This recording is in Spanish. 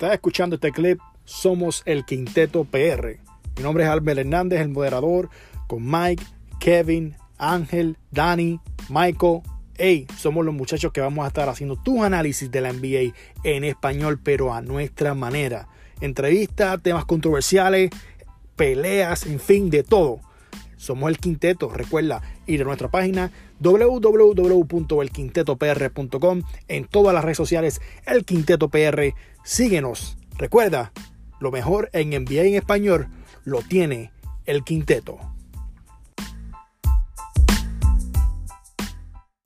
estás escuchando este clip, somos el Quinteto PR. Mi nombre es Albert Hernández, el moderador, con Mike, Kevin, Ángel, Dani, Michael. Hey, somos los muchachos que vamos a estar haciendo tu análisis de la NBA en español, pero a nuestra manera. Entrevistas, temas controversiales, peleas, en fin, de todo. Somos el Quinteto, recuerda ir a nuestra página www.elquintetopr.com en todas las redes sociales, el Quinteto PR. Síguenos. Recuerda, lo mejor en NBA en español lo tiene el Quinteto.